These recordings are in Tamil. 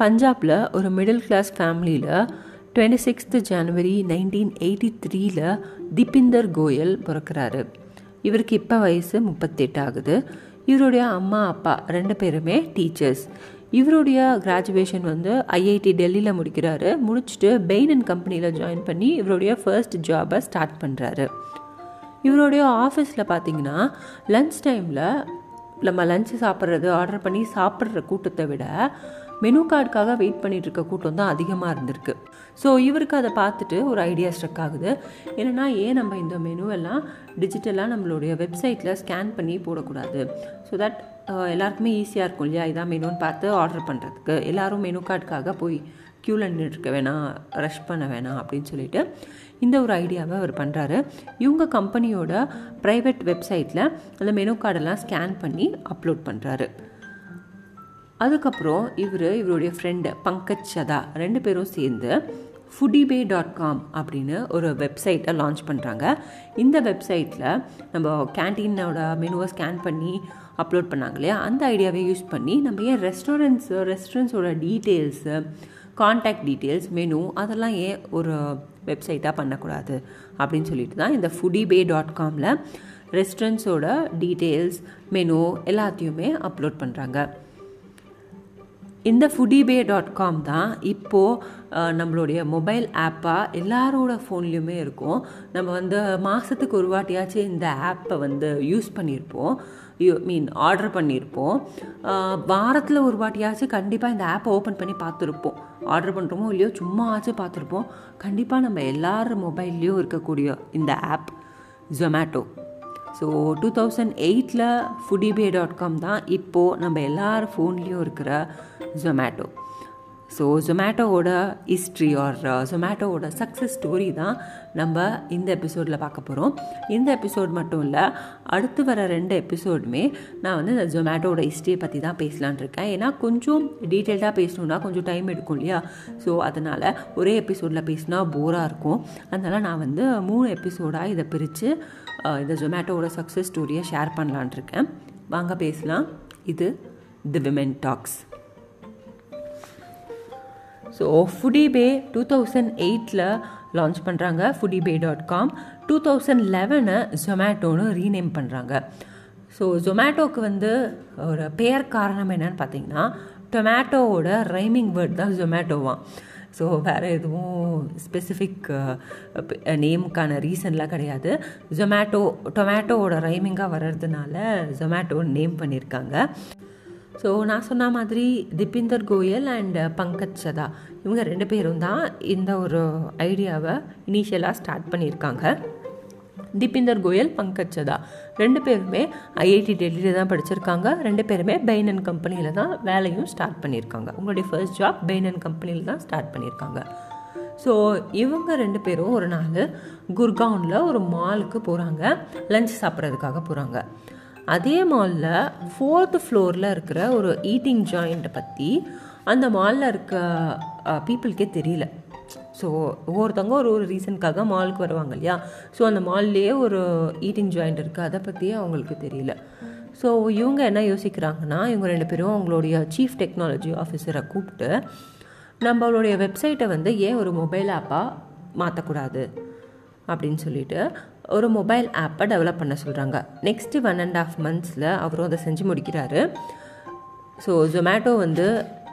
பஞ்சாபில் ஒரு மிடில் கிளாஸ் ஃபேமிலியில் twenty sixth January nineteen eighty த்ரீல திபிந்தர் கோயல் பிறக்கிறாரு. இவருக்கு இப்போ வயசு முப்பத்தெட்டு ஆகுது. இவருடைய அம்மா அப்பா ரெண்டு பேருமே டீச்சர்ஸ் இவருடைய கிராஜுவேஷன் வந்து ஐஐடி டெல்லியில் முடிக்கிறாரு. முடிச்சுட்டு பெயின் அண்ட் கம்பெனியில் ஜாயின் பண்ணி இவருடைய ஃபர்ஸ்ட் ஜாபை ஸ்டார்ட் பண்ணுறாரு இவருடைய ஆஃபீஸில் பார்த்தீங்கன்னா லன்ச் டைமில் நம்ம லஞ்சு சாப்பிட்றது ஆர்டர் பண்ணி சாப்பிட்ற கூட்டத்தை விட மெனு கார்டுக்காக வெயிட் பண்ணிட்டு இருக்க கூட்டம் தான் அதிகமாக இருந்திருக்கு. ஸோ இவருக்கு அதை பார்த்துட்டு ஒரு ஐடியா ஸ்ட்ரக் ஆகுது. என்னென்னா ஏன் நம்ம இந்த மெனுவெல்லாம் டிஜிட்டலாக நம்மளுடைய வெப்சைட்டில் ஸ்கேன் பண்ணி போடக்கூடாது? ஸோ தட் எல்லாருக்குமே ஈஸியாக இருக்கும் இல்லையா? இதான் மெனுன்னு பார்த்து ஆர்டர் பண்ணுறதுக்கு எல்லோரும் மெனு கார்டுக்காக போய் க்யூவில் நின்றுருக்க வேணாம் ரஷ் பண்ண வேணாம் அப்படின்னு சொல்லிட்டு இந்த ஒரு ஐடியாவை அவர் பண்ணுறாரு இவங்க கம்பெனியோட ப்ரைவேட் வெப்சைட்டில் அந்த மெனு கார்டெல்லாம் ஸ்கேன் பண்ணி அப்லோட் பண்ணுறாரு அதுக்கப்புறம் இவர் இவருடைய ஃப்ரெண்டு பங்கஜ் சதா ரெண்டு பேரும் சேர்ந்து ஃபுடிபே டாட் காம் அப்படின்னு ஒரு வெப்சைட்டை லான்ச் பண்ணுறாங்க இந்த வெப்சைட்டில் நம்ம கேன்டீனோட மெனுவை ஸ்கேன் பண்ணி அப்லோட் பண்ணாங்க இல்லையா? அந்த ஐடியாவை யூஸ் பண்ணி நம்ம ஏன் ரெஸ்டாரண்ட்ஸு ரெஸ்டாரண்ட்ஸோட டீட்டெயில்ஸு காண்டாக்ட் டீட்டெயில்ஸ் மெனு அதெல்லாம் ஏன் ஒரு வெப்சைட்டாக பண்ணக்கூடாது அப்படின்னு சொல்லிட்டு தான் இந்த ஃபுடிபே டாட் காமில் ரெஸ்டாரண்ட்ஸோட டீட்டெயில்ஸ் மெனு எல்லாத்தையுமே அப்லோட் பண்ணுறாங்க இந்த ஃபுடிபே டாட் காம் தான் இப்போது நம்மளுடைய மொபைல் ஆப்பாக எல்லாரோட ஃபோன்லேயுமே இருக்கும். நம்ம வந்து மாதத்துக்கு ஒரு வாட்டியாச்சும் இந்த ஆப்பை வந்து யூஸ் பண்ணியிருப்போம். யூ மீன் ஆர்டர் பண்ணியிருப்போம். வாரத்தில் ஒரு வாட்டியாச்சும் கண்டிப்பாக இந்த ஆப்பை ஓப்பன் பண்ணி பார்த்துருப்போம். ஆர்டர் பண்ணுறோமோ இல்லையோ சும்மா ஆச்சும் பார்த்துருப்போம். கண்டிப்பாக நம்ம எல்லார் மொபைல்லையும் இருக்கக்கூடிய இந்த app Zomato so two thousand எயிட்டில் ஃபுடிபே டாட் காம் தான் இப்போது நம்ம எல்லார் ஃபோன்லேயும் இருக்கிற ஜொமேட்டோ ஸோ ஜொமேட்டோவோட ஹிஸ்ட்ரி ஆர் ஜொமேட்டோவோட சக்ஸஸ் ஸ்டோரி தான் நம்ம இந்த எபிசோடில் பார்க்க போகிறோம் இந்த எபிசோட் மட்டும் இல்லை அடுத்து வர ரெண்டு எபிசோடுமே நான் வந்து இந்த ஜொமேட்டோட ஹிஸ்ட்ரியை பற்றி தான் பேசலான் இருக்கேன். ஏன்னா கொஞ்சம் டீட்டெயில்டாக பேசணுன்னா கொஞ்சம் டைம் எடுக்கும் இல்லையா? ஸோ அதனால் ஒரே எபிசோடில் பேசினா போராக இருக்கும். அதனால் நான் வந்து மூணு எபிசோடாக இதை பிரித்து uh, இந்த ஜொமேட்டோவோட சக்ஸஸ் ஸ்டோரியை ஷேர் பண்ணலான் இருக்கேன். வாங்க பேசலாம். இது the women talks so Foodiebay two thousand எயிட்டில் லான்ச் பண்ணுறாங்க Foodiebay dot com two thousand லெவனை ஜொமேட்டோன்னு ரீநேம் பண்ணுறாங்க ஸோ ஜொமேட்டோக்கு வந்து ஒரு பெயர் காரணம் என்னன்னு பார்த்தீங்கன்னா டொமேட்டோவோட ரைமிங் வேர்ட் தான் ஜொமேட்டோவான் ஸோ வேறு எதுவும் ஸ்பெசிஃபிக் நேமுக்கான ரீசன்லாம் கிடையாது. ஜொமேட்டோ டொமேட்டோவோட ரைமிங்காக வர்றதுனால ஜொமேட்டோ நேம் பண்ணியிருக்காங்க ஸோ நான் சொன்ன மாதிரி திபிந்தர் கோயல் அண்ட் uh, பங்கஜ் சதா. இவங்க ரெண்டு பேரும் தான் இந்த ஒரு ஐடியாவை இனிஷியலாக ஸ்டார்ட் பண்ணியிருக்காங்க. திபிந்தர் கோயல் பங்கஜ் சதா. ரெண்டு பேருமே ஐஐடி டெல்லியில் தான் படிச்சிருக்காங்க. ரெண்டு பேருமே பெயின் அண்ட் கம்பெனியில் தான் வேலையும் ஸ்டார்ட் பண்ணியிருக்காங்க. உங்களுடைய ஃபர்ஸ்ட் ஜாப் பெயின் அண்ட் கம்பெனியில் தான் ஸ்டார்ட் பண்ணியிருக்காங்க. ஸோ இவங்க ரெண்டு பேரும் ஒரு நாள் குர்கானில் ஒரு மாலுக்கு போகிறாங்க லஞ்ச் சாப்பிட்றதுக்காக போகிறாங்க அதே மாலில் ஃபோர்த்து ஃப்ளோரில் இருக்கிற ஒரு ஈட்டிங் ஜாயிண்ட்டை பற்றி அந்த மாலில் இருக்க பீப்புளுக்கே தெரியல. ஸோ ஒவ்வொருத்தவங்க ஒரு ஒரு ரீசனுக்காக மாலுக்கு வருவாங்க இல்லையா? ஸோ அந்த மால்லேயே ஒரு ஈட்டிங் ஜாயிண்ட் இருக்குது அதை பற்றியே அவங்களுக்கு தெரியல. ஸோ இவங்க என்ன யோசிக்கிறாங்கன்னா இவங்க ரெண்டு பேரும் அவங்களுடைய சீஃப் டெக்னாலஜி ஆஃபீஸரை கூப்பிட்டு நம்மளுடைய வெப்சைட்டை வந்து ஏன் ஒரு மொபைல் ஆப்பாக மாற்றக்கூடாது அப்படின்னு சொல்லிட்டு ஒரு மொபைல் ஆப்பை டெவலப் பண்ண சொல்கிறாங்க நெக்ஸ்ட்டு ஒன் அண்ட் ஆஃப் மந்த்ஸில் அவரும் அதை செஞ்சு முடிக்கிறாரு. ஸோ ஜொமேட்டோ வந்து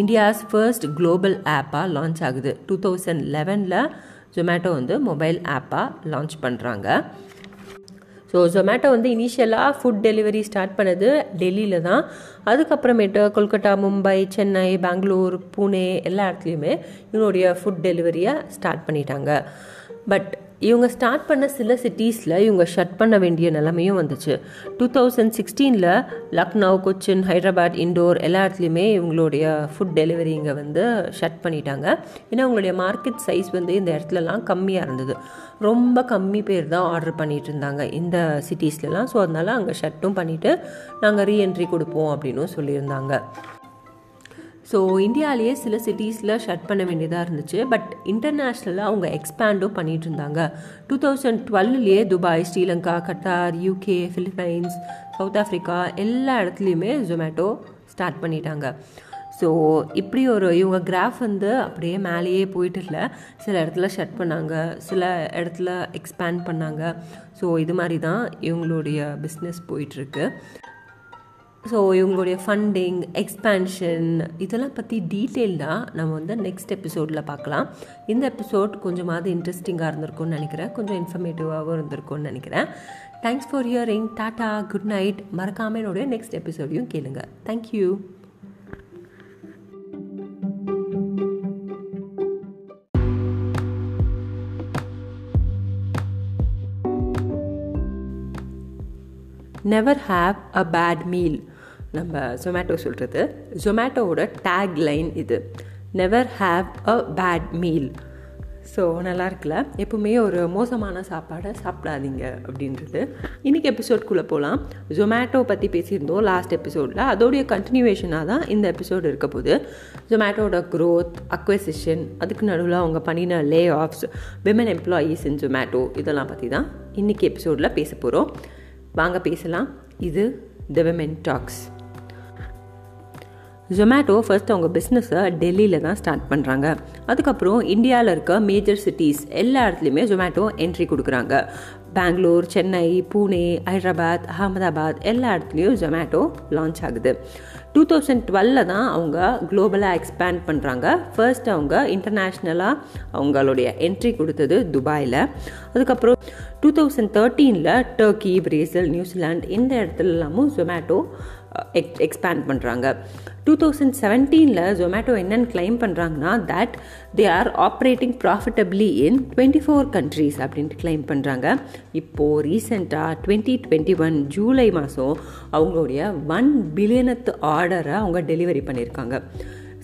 இந்தியாஸ் ஃபர்ஸ்ட் குளோபல் ஆப்பாக லான்ச் ஆகுது. டூ தௌசண்ட் லெவனில் ஜொமேட்டோ வந்து மொபைல் ஆப்பாக லான்ச் பண்ணுறாங்க ஸோ ஜொமேட்டோ வந்து இனிஷியலாக ஃபுட் டெலிவரி ஸ்டார்ட் பண்ணது டெல்லியில் தான். அதுக்கப்புறமேட்டு கொல்கட்டா மும்பை சென்னை பெங்களூர் பூனே எல்லா இடத்துலையுமே இவனுடைய ஃபுட் டெலிவரியை ஸ்டார்ட் பண்ணிட்டாங்க. பட் இவங்க ஸ்டார்ட் பண்ண சில சிட்டிஸில் இவங்க ஷட் பண்ண வேண்டிய நிலைமையும் வந்துச்சு. டூ தௌசண்ட் சிக்ஸ்டீனில் லக்னோ கொச்சின் ஹைதராபாத் இண்டோர் எல்லா இடத்துலையுமே இவங்களுடைய ஃபுட் டெலிவரி இங்கே வந்து ஷட் பண்ணிட்டாங்க. ஏன்னா அவங்களுடைய மார்க்கெட் சைஸ் வந்து இந்த இடத்துலலாம் கம்மியாக இருந்தது. ரொம்ப கம்மி பேர் தான் ஆர்டர் பண்ணிட்டு இருந்தாங்க இந்த சிட்டிஸ்லலாம் ஸோ அதனால அங்கே ஷட்டும் பண்ணிவிட்டு நாங்கள் ரீஎன்ட்ரி கொடுப்போம் அப்படின்னும் சொல்லியிருந்தாங்க. ஸோ இந்தியாவிலேயே சில சிட்டிஸில் ஷட் பண்ண வேண்டியதாக இருந்துச்சு. பட் இன்டர்நேஷ்னலாக அவங்க எக்ஸ்பேண்டும் பண்ணிகிட்டு இருந்தாங்க. Two thousand டுவெல்லையே Dubai Sri Lanka Qatar UK Philippines South Africa எல்லா இடத்துலையுமே ஜொமேட்டோ ஸ்டார்ட் பண்ணிட்டாங்க. ஸோ இப்படி ஒரு இவங்க கிராஃப் வந்து அப்படியே மேலேயே போயிட்டு இல்லை. சில இடத்துல ஷட் பண்ணாங்க. சில இடத்துல எக்ஸ்பேண்ட் பண்ணாங்க. ஸோ இது மாதிரி தான் இவங்களுடைய பிஸ்னஸ் போயிட்டுருக்கு ஸோ இவங்களுடைய ஃபண்டிங் எக்ஸ்பேன்ஷன் இதெல்லாம் பற்றி டீட்டெயில்டாக நம்ம வந்து நெக்ஸ்ட் எபிசோடில் பார்க்கலாம். இந்த எபிசோட் கொஞ்சமாவது இன்ட்ரெஸ்டிங்காக இருந்திருக்கும்னு நினைக்கிறேன். கொஞ்சம் இன்ஃபர்மேட்டிவாகவும் இருந்திருக்கும்னு நினைக்கிறேன். Thanks for hearing tata good night மறக்காமல் என்னுடைய நெக்ஸ்ட் எபிசோடையும் கேளுங்க. Thank you never have a bad meal நம்ம ஜொமேட்டோ சொல்கிறது ஜொமேட்டோவோட டேக் லைன் இது. Never have a bad meal so நல்லா இருக்குல்ல எப்பவுமே ஒரு மோசமான சாப்பாடை சாப்பிடாதீங்க அப்படின்றது. இன்றைக்கி எபிசோட்குள்ளே போகலாம் ஜொமேட்டோ பற்றி பேசியிருந்தோம் லாஸ்ட் எபிசோடில் அதோடைய கண்டினியூவேஷனாக தான் இந்த எபிசோடு இருக்க போது ஜொமேட்டோட க்ரோத் அக்வசிஷன் அதுக்கு நடுவில் அவங்க பண்ணின layoffs women employees in Zomato இதெல்லாம் பற்றி தான் இன்றைக்கி எபிசோடில் பேச போகிறோம் வாங்க பேசலாம். இது the women talks Zomato first அவங்க பிஸ்னஸை டெல்லியில் தான் ஸ்டார்ட் பண்ணுறாங்க அதுக்கப்புறம் இந்தியாவில் இருக்க மேஜர் சிட்டிஸ் எல்லா இடத்துலையுமே ஜொமேட்டோ என்ட்ரி கொடுக்குறாங்க. பெங்களூர் சென்னை பூனே ஹைதராபாத் அகமதாபாத் எல்லா இடத்துலையும் ஜொமேட்டோ லான்ச் ஆகுது. டூ தௌசண்ட் டுவெல்ல தான் அவங்க குளோபலாக எக்ஸ்பேண்ட் பண்ணுறாங்க ஃபர்ஸ்ட் அவங்க இன்டர்நேஷ்னலாக அவங்களுடைய என்ட்ரி கொடுத்தது துபாயில். அதுக்கப்புறம் டூ தௌசண்ட் தேர்ட்டீனில் டர்க்கி பிரேசில் நியூசிலாந்து இந்த இடத்துலலாமும் ஜொமேட்டோ எக் எக்ஸ்பேண்ட் பண்ணுறாங்க டூ தௌசண்ட் செவன்டீனில் ஜொமேட்டோ என்னென்னு கிளைம் பண்ணுறாங்கன்னா that they are operating profitably in twenty four countries அப்படின்ட்டு கிளைம் பண்ணுறாங்க இப்போது ரீசெண்டாக டுவெண்ட்டி டுவெண்ட்டி ஒன் ஜூலை மாதம் அவங்களுடைய ஒன் பில்லியனத்து ஆர்டரை அவங்க டெலிவரி பண்ணியிருக்காங்க.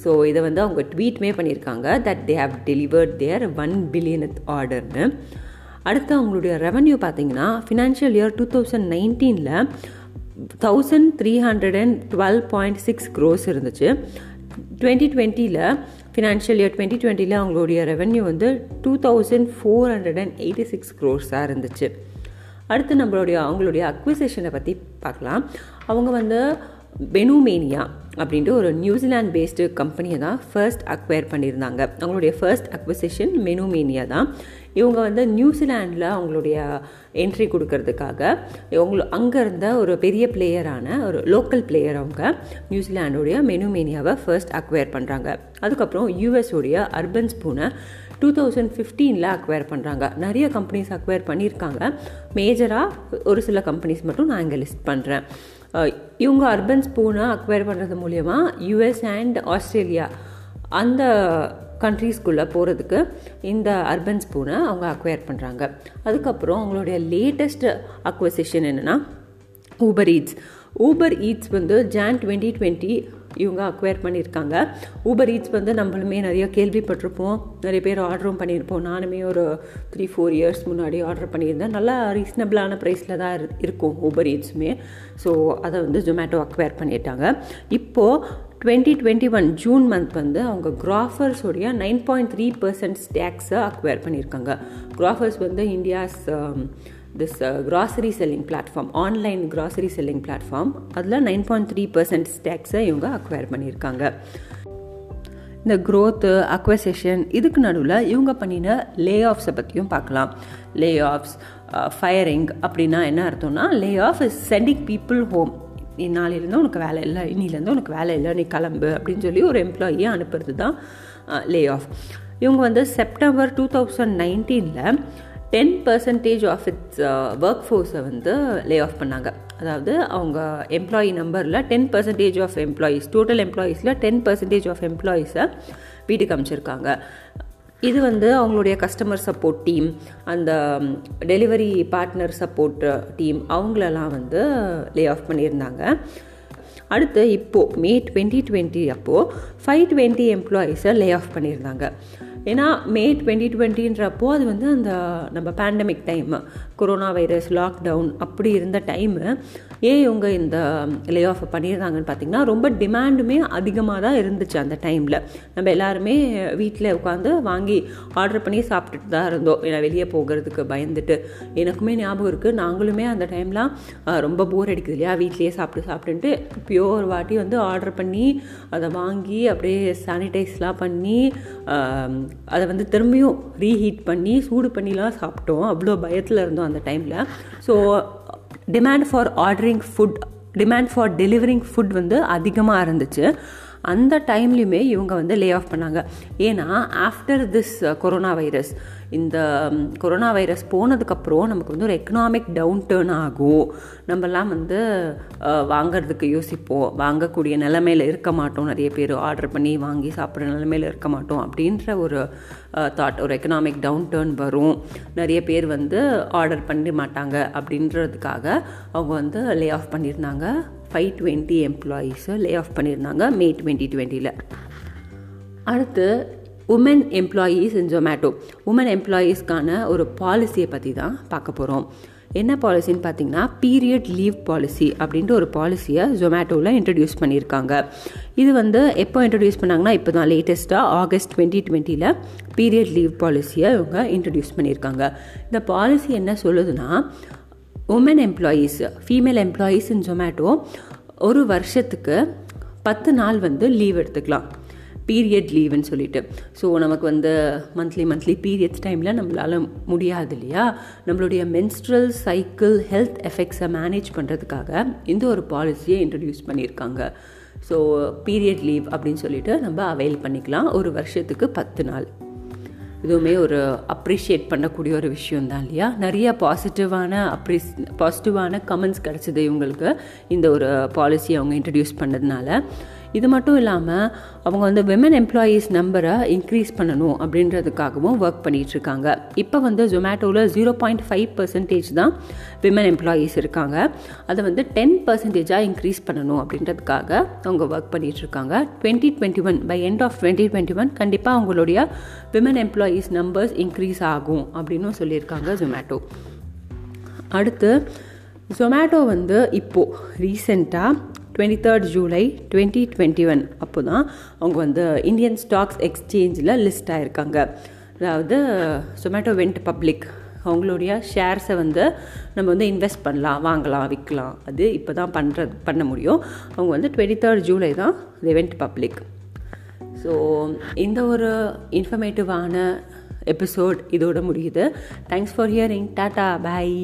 ஸோ இதை வந்து அவங்க ட்வீட்மே பண்ணியிருக்காங்க that they have delivered their one பில்லியனத் ஆர்டர்னு அடுத்து அவங்களுடைய ரெவன்யூ பார்த்தீங்கன்னா ஃபினான்ஷியல் இயர் டூ தௌசண்ட் நைன்டீனில் thousand three hundred and twelve point six crores இருந்துச்சு. டுவெண்ட்டி டுவெண்ட்டியில் ஃபினான்ஷியல் இயர் டுவெண்ட்டி டுவெண்ட்டியில் அவங்களுடைய ரெவென்யூ வந்து two thousand four hundred and eighty six க்ரோர்ஸாக இருந்துச்சு. அடுத்து நம்மளுடைய அவங்களுடைய அக்விசேஷனை பற்றி பார்க்கலாம். அவங்க வந்து பெனுமேனியா அப்படின்ட்டு ஒரு நியூசிலாந்து பேஸ்டு கம்பெனியை தான் ஃபர்ஸ்ட் அக்வயர் பண்ணியிருந்தாங்க. அவங்களுடைய ஃபர்ஸ்ட் அக்விசேஷன் மெனுமேனியா தான். இவங்க வந்து நியூசிலாண்டில் அவங்களுடைய என்ட்ரி கொடுக்கறதுக்காக இவங்க அங்கே இருந்த ஒரு பெரிய பிளேயரான ஒரு லோக்கல் பிளேயர் அவங்க நியூசிலாண்டுடைய மெனுமேனியாவை ஃபர்ஸ்ட் அக்வயர் பண்ணுறாங்க அதுக்கப்புறம் யூஎஸோடைய அர்பன் ஸ்பூனை டூ தௌசண்ட் ஃபிஃப்டீனில் அக்வயர் பண்ணுறாங்க நிறைய கம்பெனிஸ் அக்வயர் பண்ணியிருக்காங்க. மேஜராக ஒரு சில கம்பெனிஸ் மட்டும் நான் இங்கே லிஸ்ட் பண்ணுறேன் இவங்க அர்பன் ஸ்பூனை அக்வயர் பண்ணுறது மூலயமா யூஎஸ் அண்ட் ஆஸ்திரேலியா அந்த கண்ட்ரீஸ்குள்ளே போகிறதுக்கு இந்த அர்பன் ஸ்பூனை அவங்க அக்வயர் பண்ணுறாங்க அதுக்கப்புறம் அவங்களுடைய லேட்டஸ்ட் அக்வசிஷன் என்னென்னா ஊபர் ஈட்ஸ் ஊபர் ஈட்ஸ் வந்து ஜான் டுவெண்ட்டி டுவெண்ட்டி இவங்க அக்வயர் பண்ணியிருக்காங்க. ஊபர் ஈட்ஸ் வந்து நம்மளுமே நிறைய கேள்விப்பட்டிருப்போம். நிறைய பேர் ஆர்டரும் பண்ணியிருப்போம். நானுமே ஒரு த்ரீ ஃபோர் இயர்ஸ் முன்னாடி ஆர்டர் பண்ணியிருந்தேன். நல்லா ரீசனபிளான ப்ரைஸில் தான் இருக்கும் ஊபர் ஈட்ஸுமே ஸோ அதை வந்து ஜொமேட்டோ அக்வயர் பண்ணிட்டாங்க. இப்போது twenty twenty one June month வந்து அவங்க கிராஃபர்ஸோடைய நைன் பாயிண்ட் த்ரீ பர்சன்ட் ஸ்டேக்ஸை அக்வயர் பண்ணியிருக்காங்க. கிராஃபர்ஸ் வந்து India's this grocery selling platform online grocery selling platform அதில் நைன் பாயிண்ட் த்ரீ பர்சன்ட் ஸ்டேக்ஸை இவங்க அக்வயர் பண்ணியிருக்காங்க. இந்த க்ரோத்து அக்வசேஷன் இதுக்கு நடுவில் இவங்க பண்ணின லே ஆஃப்ஸை பற்றியும் பார்க்கலாம். லே ஆஃப்ஸ் ஃபயரிங் அப்படின்னா என்ன அர்த்தம்னா lay off is sending people home நீ நாளையிலேருந்து உனக்கு வேலை இல்லை இன்னிலேருந்து உனக்கு வேலை இல்லை நீ கிளம்பு அப்படின்னு சொல்லி ஒரு எம்ப்ளாயியை அனுப்புறது தான் லே ஆஃப் இவங்க வந்து செப்டம்பர் டூ தௌசண்ட் நைன்டீனில் ten percentage of its work ஃபோர்ஸை வந்து லே ஆஃப் பண்ணாங்க. அதாவது அவங்க எம்ப்ளாயி நம்பரில் ten percentage of employees total எம்ப்ளாயீஸில் ten percentage of எம்ப்ளாயீஸை வீட்டுக்கு அமைச்சிருக்காங்க. இது வந்து அவங்களுடைய கஸ்டமர் சப்போர்ட் டீம் அந்த டெலிவரி பார்ட்னர் சப்போர்ட் டீம் அவங்களெல்லாம் வந்து லே ஆஃப் பண்ணியிருந்தாங்க. அடுத்து இப்போது மே டுவெண்ட்டி டுவெண்ட்டி அப்போது ஃபைவ் டுவெண்ட்டி எம்ப்ளாயீஸை லே ஆஃப் பண்ணியிருந்தாங்க. ஏன்னா மே டுவெண்ட்டி டுவெண்ட்டின்றப்போ அது வந்து அந்த நம்ம pandemic time corona virus lockdown அப்படி இருந்த டைமு ஏன் இவங்க இந்த லே ஆஃப் பண்ணியிருந்தாங்கன்னு பார்த்தீங்கன்னா ரொம்ப டிமாண்டுமே அதிகமாக தான் இருந்துச்சு அந்த டைமில் நம்ம எல்லாருமே வீட்டில் உட்காந்து வாங்கி ஆர்டர் பண்ணி சாப்பிட்டுட்டு தான் இருந்தோம். ஏன்னா வெளியே போகிறதுக்கு பயந்துட்டு. எனக்குமே ஞாபகம் இருக்குது நாங்களுமே அந்த டைம்லாம் ரொம்ப போர் அடிக்குது இல்லையா? வீட்லேயே சாப்பிட்டு சாப்பிட்டுன்ட்டு இப்போயோ ஒரு வாட்டி வந்து ஆர்டர் பண்ணி அதை வாங்கி அப்படியே சானிடைஸ்லாம் பண்ணி அதை வந்து திரும்பியும் ரீஹீட் பண்ணி சூடு பண்ணிலாம் சாப்பிட்டோம். அவ்வளோ பயத்தில் இருந்தோம் அந்த டைமில் so demand for ordering food demand for delivering food வந்து அதிகமாக இருந்துச்சு. அந்த டைம்லையுமே இவங்க வந்து லே ஆஃப் பண்ணாங்க. ஏன்னா ஆஃப்டர் திஸ் கொரோனா வைரஸ் இந்த um, கொரோனா வைரஸ் போனதுக்கப்புறம் நமக்கு வந்து ஒரு எக்கனாமிக் டவுன் டேர்ன் ஆகும். நம்மலாம் வந்து uh, வாங்கிறதுக்கு யோசிப்போம். வாங்கக்கூடிய நிலமையில் இருக்க மாட்டோம். நிறைய பேர் ஆர்டர் பண்ணி வாங்கி சாப்பிட்ற நிலமையில் இருக்க மாட்டோம் அப்படின்ற ஒரு uh, தாட் ஒரு எக்கனாமிக் டவுன் டேர்ன் வரும். நிறைய பேர் வந்து ஆர்டர் பண்ண மாட்டாங்க அப்படின்றதுக்காக அவங்க வந்து லே ஆஃப் பண்ணியிருந்தாங்க. ஃபைவ் டுவெண்ட்டி எம்ப்ளாயீஸை லே ஆஃப் பண்ணியிருந்தாங்க மே டுவெண்ட்டி டுவெண்ட்டியில் அடுத்து women employees in Zomato women எம்ப்ளாயீஸ்க்கான ஒரு பாலிசியை பற்றி தான் பார்க்க போகிறோம் என்ன பாலிசின்னு பார்த்தீங்கன்னா பீரியட் லீவ் பாலிசி அப்படின்ட்டு ஒரு பாலிசியை ஜொமேட்டோவில் இன்ட்ரடியூஸ் பண்ணியிருக்காங்க. இது வந்து எப்போ இன்ட்ரடியூஸ் பண்ணாங்கன்னா இப்போ தான் லேட்டஸ்ட்டாக ஆகஸ்ட் டுவெண்ட்டி டுவெண்ட்டியில் பீரியட் லீவ் பாலிசியை இவங்க இன்ட்ரடியூஸ் பண்ணியிருக்காங்க. இந்த பாலிசி என்ன சொல்லுதுன்னா women employees female employees in Zomato ஒரு வருஷத்துக்கு பத்து நாள் வந்து லீவ் எடுத்துக்கலாம். பீரியட் லீவுன்னு சொல்லிட்டு. ஸோ நமக்கு வந்து மந்த்லி மந்த்லி பீரியட்ஸ் டைமில் நம்மளால் முடியாது இல்லையா? நம்மளுடைய மென்ஸ்ட்ரல் சைக்கிள் ஹெல்த் எஃபெக்ட்ஸை மேனேஜ் பண்ணுறதுக்காக இந்த ஒரு பாலிசியை இன்ட்ரடியூஸ் பண்ணியிருக்காங்க. ஸோ பீரியட் லீவ் அப்படின்னு சொல்லிட்டு நம்ம அவைல் பண்ணிக்கலாம். ஒரு வருஷத்துக்கு பத்து நாள். இதுவுமே ஒரு அப்ரிஷியேட் பண்ணக்கூடிய ஒரு விஷயம் தான் இல்லையா? நிறைய பாசிட்டிவான அப்ரிஸ் பாசிட்டிவான கமெண்ட்ஸ் கிடச்சிது இவங்களுக்கு இந்த ஒரு பாலிசி அவங்க இன்ட்ரடியூஸ் பண்ணதுனால. இது மட்டும் இல்லாமல் அவங்க வந்து விமன் எம்ப்ளாயீஸ் நம்பரை இன்க்ரீஸ் பண்ணணும் அப்படின்றதுக்காகவும் ஒர்க் பண்ணிகிட்ருக்காங்க இப்போ வந்து ஜொமேட்டோவில் ஜீரோ பாயிண்ட் ஃபைவ் பர்சன்டேஜ் தான் விமன் எம்ப்ளாயீஸ் இருக்காங்க. அதை வந்து டென் பர்சன்டேஜாக இன்க்ரீஸ் பண்ணணும் அப்படின்றதுக்காக அவங்க ஒர்க் பண்ணிகிட்ருக்காங்க twenty twenty one by end of twenty twenty one கண்டிப்பாக அவங்களுடைய விமன் எம்ப்ளாயீஸ் நம்பர்ஸ் இன்க்ரீஸ் ஆகும் அப்படின்னு சொல்லியிருக்காங்க ஜொமேட்டோ அடுத்து ஜொமேட்டோ வந்து இப்போது ரீசெண்டாக twenty third July twenty twenty one அப்போ தான் அவங்க வந்து இந்தியன் ஸ்டாக்ஸ் எக்ஸ்சேஞ்சில் லிஸ்ட் ஆகிருக்காங்க அதாவது சொமேட்டோ வெண்ட் பப்ளிக் அவங்களுடைய ஷேர்ஸை வந்து நம்ம வந்து இன்வெஸ்ட் பண்ணலாம் வாங்கலாம் விற்கலாம். அது இப்போ தான் பண்ணுற பண்ண முடியும். அவங்க வந்து டுவெண்ட்டி தேர்ட் ஜூலை தான் வெண்ட் பப்ளிக் ஸோ இந்த ஒரு இன்ஃபர்மேட்டிவான எபிசோட் இதோட முடியுது. Thanks for hearing tata bye